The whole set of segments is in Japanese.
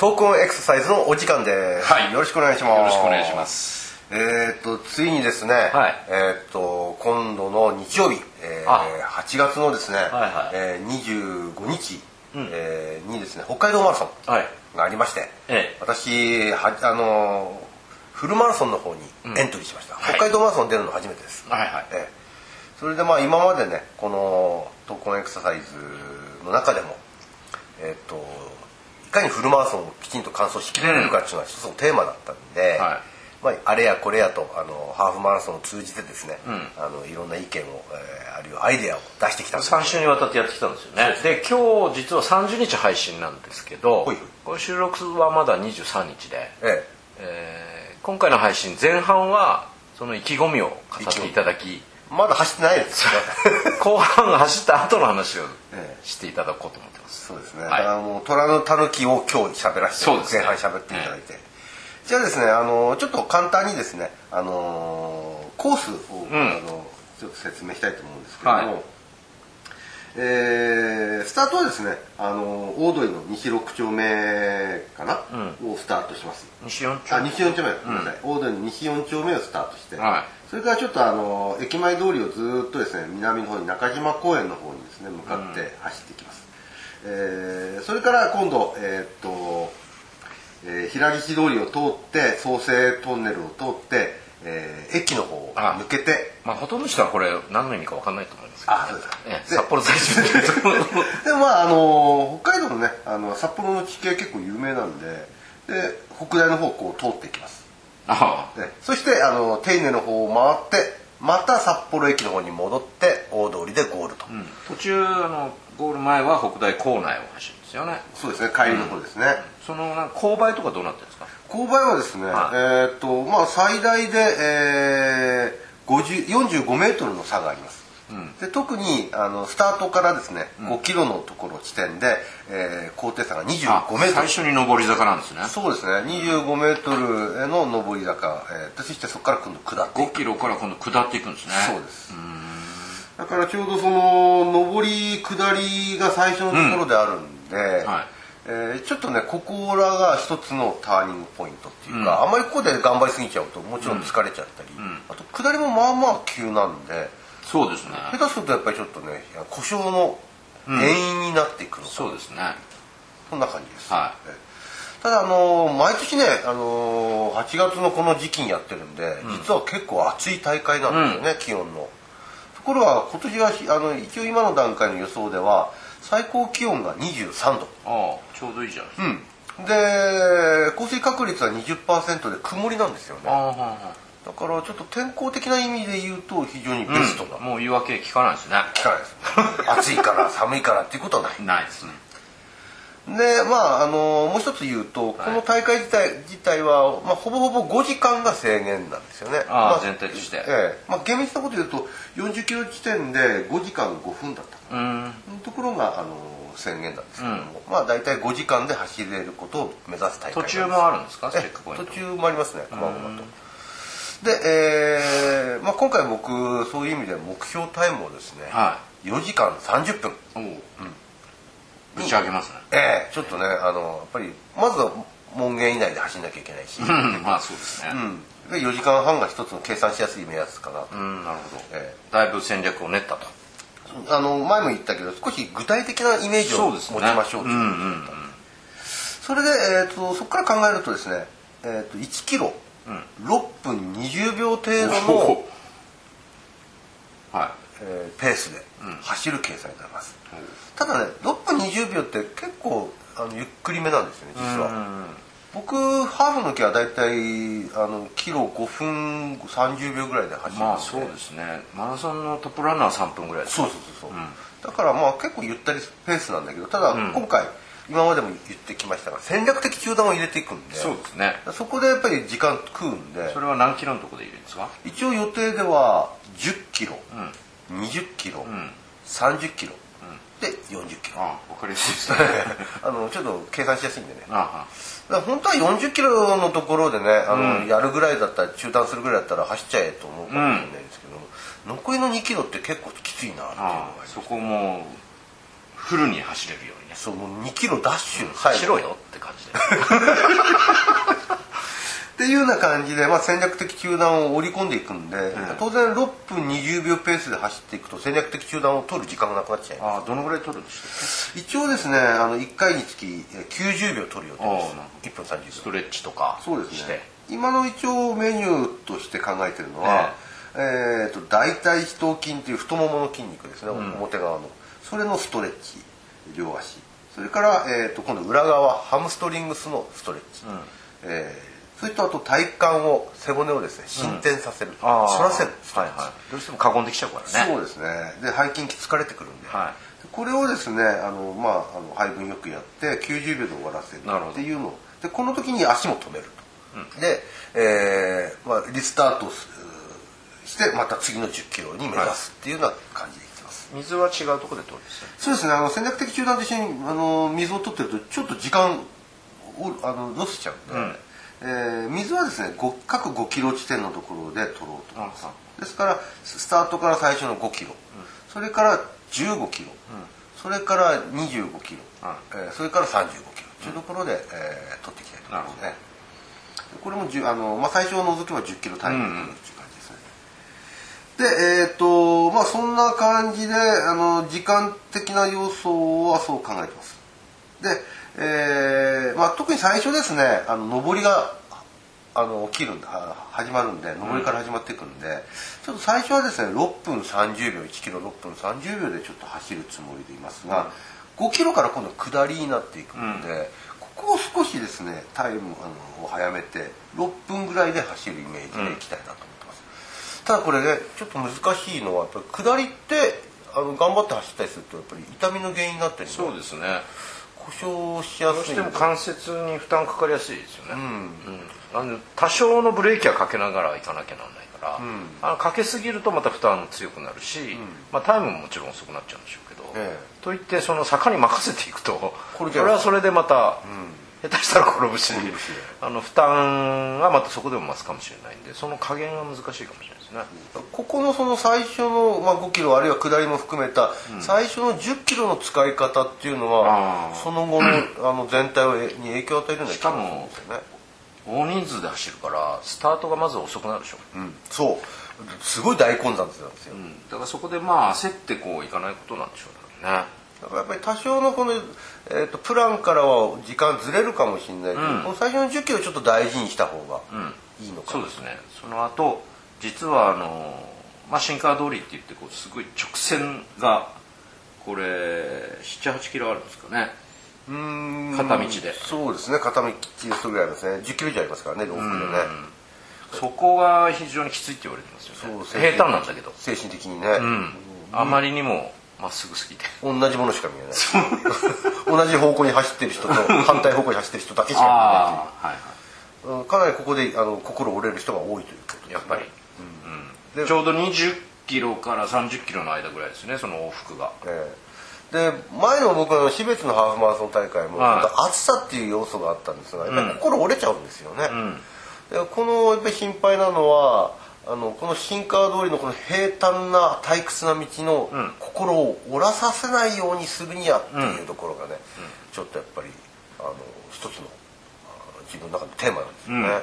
キズです浅野ですあトークンエクササイズのお時間です、はい。よろしくお願いします。よろしくお願いします。えーっとついにですね、はい。えーっと今度の日曜日、えーあ。8月のですね、はいえー25日、えーにですね北海道マラソンはい。がありまして、ええ。私はあのーフルマラソンの方にエントリーしました、はい。北海道マラソン出るの初めてです、はいはい。ええ。それでまあ今までねこのトークンエクササイズの中でもえっ、といかにフルマラソンをきちんと完走しきれるかっていうのが一つのテーマだったんで、はい。まあ、あれやこれやとあのハーフマラソンを通じてですね、ん。あのいろんな意見を、えーあるいはアイデアを出してきたんです。3週にわたってやってきたんですよね。で今日実は30日配信なんですけどこれ収録はまだ23日で、ええ。ー今回の配信前半はその意気込みを語っていただきえまだ走ってないですよ。後半走った後の話をええ。していただこうと思ってます。そうですね、はい。だからもう虎の狸を今日喋らせて、ね。前半喋っていただいて、じゃあですねあのちょっと簡単にですねあのコースを、ん。あのちょっと説明したいと思うんですけども、はい。えースタートはですねあの大通りの西6丁目かな、をスタートします。西四丁あ西4丁目。ごめんなさい、大通りの西4丁目をスタートして、はいそれからちょっとあの駅前通りをずっとですね南の方に中島公園の方にですね向かって走っていきます、えーそれから今度えーっと、えー平岸通りを通って創生トンネルを通って、えー駅の方を抜けて。まあほとんどの人はこれ何の意味か分かんないと思いますけど、あそうですか。ええで札幌在住でもまああの北海道のねあの札幌の地形結構有名なんでで北大の方をこう通っていきますそしてあの手稲の方を回ってまた札幌駅の方に戻って大通りでゴールと、あ、うん。途中あのゴール前は北大構内を走るんですよね。そうですね。帰りの方ですね、そのなんか勾配とかどうなってるんですか？勾配はですね、はい。えーっとまあ最大で、えー、50 45メートルの差があります、で特にあのスタートからですね、5キロのところ地点で、えー高低差が25メートル。最初に上り坂なんですね。そうですね。25メートルへの上り坂、えーでそしてそこから今度下っていく。5キロから今度下っていくんですね。そうです。だからちょうどその上り下りが最初のところであるんで、はい。えーちょっとねここらが一つのターニングポイントっていうか、あんまりここで頑張りすぎちゃうともちろん疲れちゃったり、あと下りもまあまあ急なんでそうですね。下手するとやっぱりちょっとね故障の原因になっていくのか、そうですね。そんな感じです、はえーただあのー毎年ね、あのー8月のこの時期にやってるんで、実は結構暑い大会なんですよね、気温の。ところが今年はひあの一応今の段階の予想では最高気温が23度。ああちょうどいいじゃないですか、うん。で降水確率は20%で曇りなんですよね。ああはあはだからちょっと天候的な意味で言うと非常にベストな、あもう言い訳聞かないですね。聞かないです。暑いから 寒いからっていうことはない。ないですね。でまああのもう一つ言うと、この大会自体自体は、まあ、ほぼほぼ5時間が制限なんですよね。ああま全体として。ええ。まあ、厳密なこと言うと40キロ地点で5時間5分だったうん。ところがあの宣言なんですけども、まあ大体5時間で走れることを目指す大会途中もあるんですか？チェえックポイント。途中もありますね細々とで、えーまあ、今回僕そういう意味で目標タイムをですね、は4時間30分。おお、ぶち上げますね。ええちょっとねあのやっぱりまずは門限以内で走んなきゃいけないし、うんまあそうですね。うん。で4時間半が一つの計算しやすい目安かなと、うんなるほど、えだいぶ戦略を練ったと。あの前も言ったけど少し具体的なイメージを持ちましょうと。いううんうんうん。それで、えー、とそこから考えるとですね、えー、と1キロ6分20秒程度の、はえーペースで走る計算になります、ただね6分20秒って結構あのゆっくりめなんですよね実いは、僕ハーフの時はだいたいあのキロ5分30秒ぐらいで走るまあそうですね。マラソンのトップランナーは3分ぐらいそうそうそうそう、だからまあ結構ゆったりペースなんだけどただ今回、今までも言ってきましたが戦略的中断を入れていくんでそうですね。そこでやっぱり時間食うんでそれは何キロのとこでいるんですか？一応予定では10キロ、20キロ、30キロ、で40キロ。ああ分かりやすいですね。あのちょっと計算しやすいんでね。あだから本当は40キロのところでねあの、やるぐらいだったら中断するぐらいだったら走っちゃえと思うかもしれないですけど、残りの2キロって結構きついなっていうのがあああそこもフルに走れるようにね。そうもう2キロダッシュ走ろうよって感じで。っていうような感じで、まあ、戦略的中断を織り込んでいくんで、当然6分20秒ペースで走っていくと戦略的中断を取る時間がなくなっちゃいます。ああどのぐらい取るんでしたっ一応ですねあの1回につきえー90秒取る予定です。あ1分30けス秒トレッチとかそうですね。今の一応メニューとして考えてるのは、えーと大腿四頭筋っていう太ももの筋肉ですね、表側のそれのストレッチ両足。それから、えー、と今度裏側ハムストリングスのストレッチ、えーそれとあと体幹を背骨をですね伸展させる、ああ反らせるはいはい。どうしても過言できちゃうからね。そうですね。で背筋疲れてくるんで、はこれをですねあの、まあ、あの配分よくやって90秒で終わらせるっていうのでこの時に足も止めると、で、えーまあ、リスタートすしてまた次の1 0キロに目指すっていうような感じで水は違うところで取るそうですね。あの戦略的中断と一緒にあの水を取ってるとちょっと時間をあのロスしちゃうんで、うん。えー水はですねご各5キロ地点のところで取ろうと思います。ですからスタートから最初の5キロ、それから15キロ、それから25キロ、えーそれから35キロ。というところで、えー取っていきたいと思いますね。これも10あの、まあ、最初を除けば10キロタイムという感じでえっ、とまあそんな感じであの時間的な要素はそう考えてます。で、えーまあ、特に最初ですねあの上りがあの起きるんだあ始まるんで上りから始まっていくんで、ちょっと最初はですね6分30秒1キロ6分30秒でちょっと走るつもりでいますが、5キロから今度下りになっていくので、ここを少しですねタイムあのを早めて6分ぐらいで走るイメージでいきたいなとただこれねちょっと難しいのはやっぱり下りってあの頑張って走ったりするとやっぱり痛みの原因になったりそうですね。故障しやどうしても関節に負担かかりやすいですよね、うん。あの多少のブレーキはかけながら行かなきゃなんないから、あのかけすぎるとまた負担強くなるし、まあ、タイムももちろん遅くなっちゃうんでしょうけど、えといってその坂に任せていくとこれはそれでまた、下手したら転ぶしあの負担がまたそこでも増すかもしれないんでその加減が難しいかもしれないですね。ここのその最初の、まあ、5キロあるいは下りも含めた最初の10キロの使い方っていうのは、あー。その後の あの全体に影響を与えるんですよね。大人数で走るからスタートがまず遅くなるでしょ、うん、そう。すごい大混雑なんですよ、だからそこでまあ焦ってこういかないことなんでしょうねだからやっぱり多少のこの、えー、とプランからは時間ずれるかもしれないけど、うん。この最初の10キロちょっと大事にした方がいいのかな、そうですね。その後実はあの、まあ、新川通りって言ってこうすごい直線がこれ78キロあるんですかね。うーん。片道で。そうですね。片道それぐらいありますね。10キロ以上ありますからね往復でね、そこが非常にきついって言われてますよね。そう平坦なんだけど。精神的にね、うん。あまりにもまっすぐすぎて。同じものしか見えない。同じ方向に走ってる人と反対方向に走ってる人だけしかああはい。見えないうんかなりここであの心折れる人が多いということやっぱり、でちょうど20キロから30キロの間ぐらいですねその往復が。ええ。で前の僕の標別のハーフマラソン大会も、はい。暑さっていう要素があったんですがやっぱり心折れちゃうんですよね、ん。でこのやっぱり心配なのはあのこの新川通りのこの平坦な退屈な道のん。心を折らさせないようにするにはっていうところがね、ちょっとやっぱりあの一つのあ自分の中のテーマなんですよね、うん。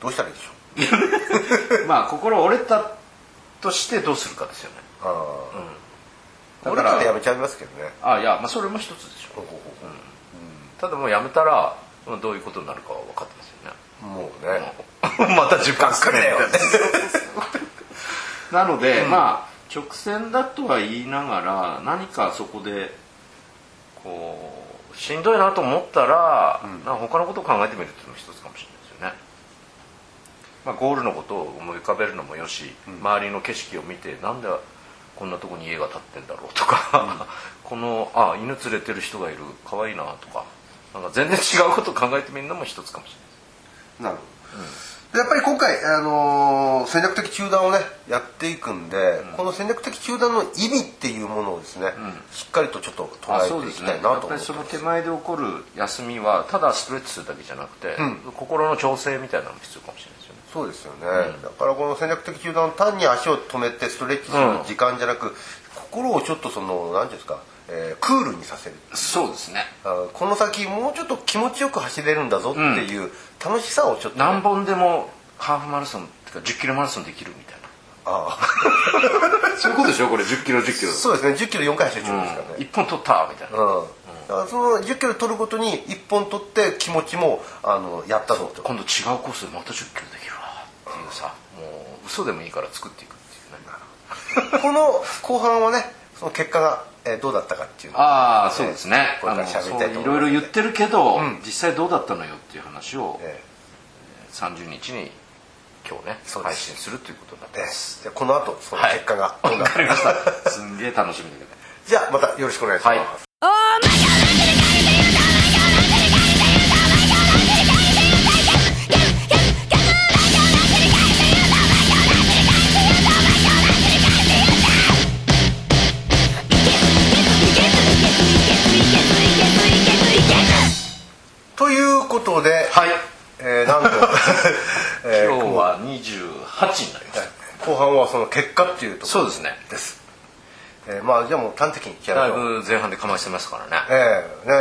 どうしたらいいでしょう？まあ心折れたとしてどうするかですよね。ああ、だから折れたらやめちゃいますけどね。あいや、まあ、それも一つでしょ。ほうほうほう。ただもうやめたらまあどういうことになるかは分かってますよね。もうね、また10分かかりだよなので、まあ直線だとは言いながら何かそこでこうしんどいなと思ったら、なんか他のことを考えてみるっていうのも一つかもしれないですよね、まあ、ゴールのことを思い浮かべるのもよし、周りの景色を見てなんでこんなとこに家が建ってんだろうとか、このあ犬連れてる人がいる可愛いなとかなんか全然違うことを考えてみるのも一つかもしれないなるほど、でやっぱり今回、あのー戦略的中断をねやっていくんで、この戦略的中断の意味っていうものをですね、しっかりとちょっと捉えていきたいなと思ってます。手前で起こる休みはただストレッチするだけじゃなくて、心の調整みたいなのも必要かもしれないですよね。そうですよね、だからこの戦略的中断単に足を止めてストレッチする時間じゃなく、心をちょっとその何ていうんですか、えークールにさせる。そうですね。あこの先もうちょっと気持ちよく走れるんだぞっていう楽しさをちょっとね、何本でもハーフマラソンっていうか10キロマラソンできるみたいな。あ そういうことでしょこれ。10キロ10キロ。あそうですね。1 0キロ4回走る中ですからね、1本取ったみたいな。うん。だからその1 0キロ取るごとに1本取って気持ちもあのやったぞと。今度違うコースでまた10キロできるわっていうさもう嘘でもいいから作っていくっていうねこの後半はねその結果が、えーどうだったかっていうのをああそうですね。これからりたいと思いろいろ言ってるけど、ん。実際どうだったのよっていう話をえ30日に今日ね配信するということになってーえます。ーじゃあこの後そのはい。結果がわどうなるかりました。すんげえ楽しみだけど。じゃあまたよろしくお願いします、はいは28になりました後半はその結果っていうところそうですね。です、えーまあじゃあもう端的にだいぶ前半でかましてますからね。ええね、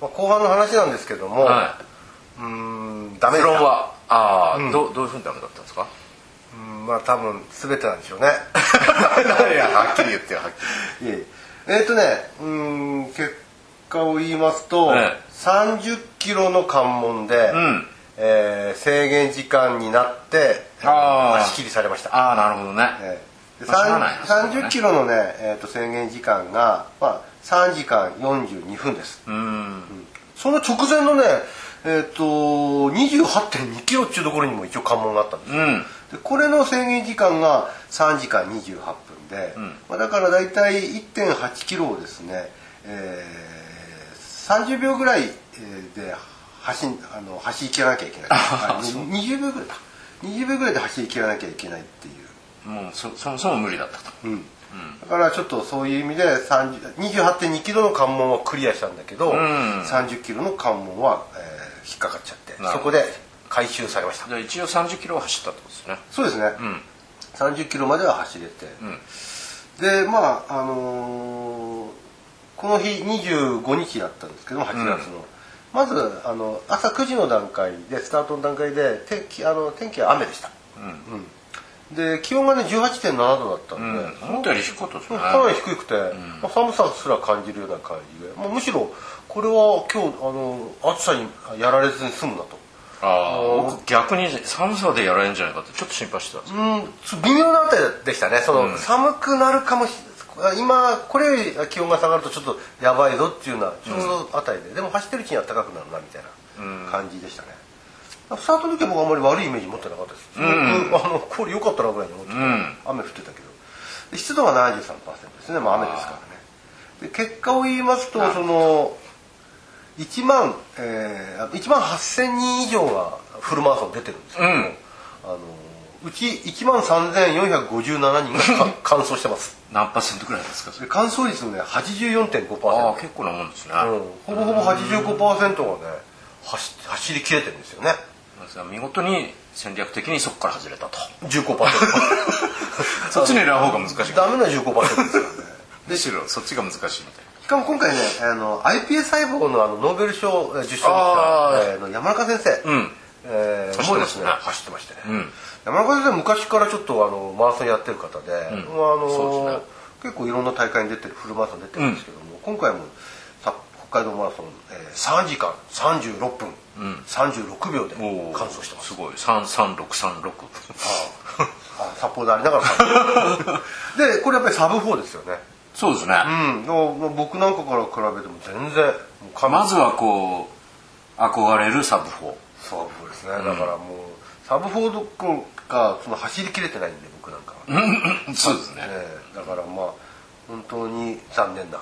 まあ、後半の話なんですけども、はうーんダメいでしたプロはああ、どうどういうふうにダメだったんですか？うんまあ多分全てなんでしょうね。いやはっきり言ってよはっきりいえいえ。えーっとねうーん結果を言いますと、ええ。30キロの関門で、んえー制限時間になって足切りされました。ああなるほどね、ええでまあしゃあないさんですよね。30キロのね、えー、と制限時間が、まあ、3時間42分です。うん。その直前のねえっ、と28.2キロっていうところにも一応関門があったんですよ、うん。でこれの制限時間が3時間28分で、ん。まあ、だから大体1.8キロをですね、えー30秒ぐらいえーで走んあの走り切らなきゃいけない。あそう。20秒ぐらいだ。20秒ぐらいで走り切らなきゃいけないっていう。もうそそもそも無理だったと。だからちょっとそういう意味で30 28.2キロの関門はクリアしたんだけど、ん。30キロの関門は、えー引っかかっちゃってそこで回収されました。じゃあ一応30キロは走ったってことですね。そうですね、ん。30キロまでは走れて、ん。でまああのーこの日25日だったんですけども8月の、まずあの朝9時の段階でスタートの段階で天気あの天気は雨でした、うん。で気温がね18.7度だったんで、うん。思ったより低かったですね。かなり低くて、まあ、寒さすら感じるような感じで、まあ、むしろこれは今日あの暑さにやられずに済むなと。ああ僕逆に寒さでやられるんじゃないかってちょっと心配してたんですよ。うんつ微妙なあたりでしたね。その、寒くなるかもし今これより気温が下がるとちょっとやばいぞっていうようなちょうどあたりで、でも走ってるうちには高くなるなみたいな感じでしたね、スタートの時は僕あんまり悪いイメージ持ってなかったです、うん。あのこれ良かったなぐらいに思って雨降ってたけど。で湿度が73%ですね、まあ、雨ですからね。で結果を言いますとその1万、えー、1万8000人以上がフルマラソン出てるんですけども、うん。あのうち1万3457人がか 完走してます。何パーセントくらいですか？それで完走率もね84.5%、ああ結構なもんですね、うん、ほぼほぼ85%がね走走り切れてるんですよね。見事に戦略的にそこから外れたと。15%そっち狙う方が難しい。ダメな15%ですからねむしろそっちが難しいみたいしかも今回ねあの iPS 細胞のあのノーベル賞えー受賞の山中先生、うんえーもうです走ってましてね、うん。山中先生昔からちょっとあのマラソンやってる方で、あの結構いろんな大会に出てるフルマラソン出てるんですけども、今回もさ北海道マラソン、えー3時間36分、36秒で完走してます。すごい。33636あ札幌でありながら。でこれやっぱりサブ4ですよね。そうですね、うん。僕なんかから比べても全然まずはこう憧れるサブ4サブ4ですね、だからもうサブ4どこかその走りきれてないんで僕なんかは、そうですね、ええ。だからまあ本当に残念な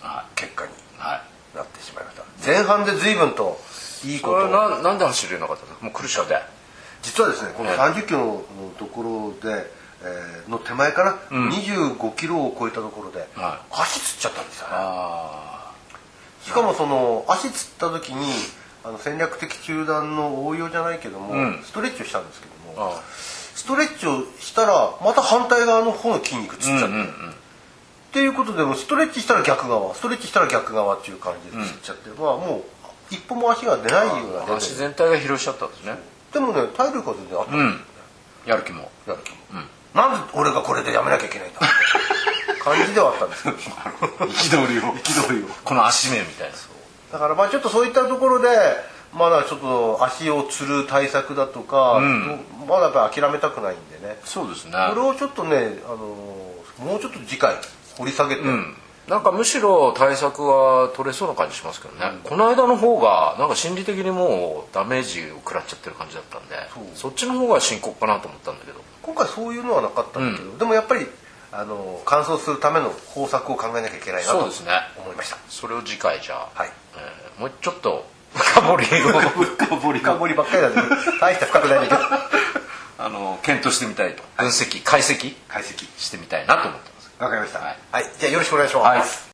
は結果になってしまいました。前半で随分といいこことななんで走れなかったんですか？もう苦しくて実はですねこのええ。30キロのところで、えーの手前から25キロを超えたところで、は足つっちゃったんですよね。あしかもその足つった時にあの戦略的中断の応用じゃないけども、うん。ストレッチをしたんですけどもあストレッチをしたらまた反対側の方の筋肉つっちゃって、うんうんうん。っていうことでもストレッチしたら逆側ストレッチしたら逆側っていう感じで知っちゃって、まあもう一歩も足が出ないようなレベル足全体が疲労しちゃったんですね。でもね体力は全然あったんですよ、うん。やる気も。やる気も。なんで俺がこれでやめなきゃいけないんだって 感じではあったんですけ ど。憤りを。憤りを。この足目みたいなだからまあちょっとそういったところでまだちょっと足をつる対策だとか、ん。まだやっぱ諦めたくないんでね。そうですね。これをちょっとね、あのもうちょっと次回掘り下げて、うん。なんかむしろ対策は取れそうな感じしますけどね、この間の方がなんか心理的にもうダメージを食らっちゃってる感じだったんでそっちの方が深刻かなと思ったんだけど。今回そういうのはなかったんだけど、でもやっぱりあの乾燥するための方策を考えなきゃいけないなとそうですね。思いました。それを次回じゃあ、はい。えーもうちょっと深掘りを。深掘り深掘りばっかりなんで大して深くないんだけど。あの検討してみたいと。分析解析解析。してみたいなと思ってます。わかりました。はい。はい、じゃあよろしくお願いします、はい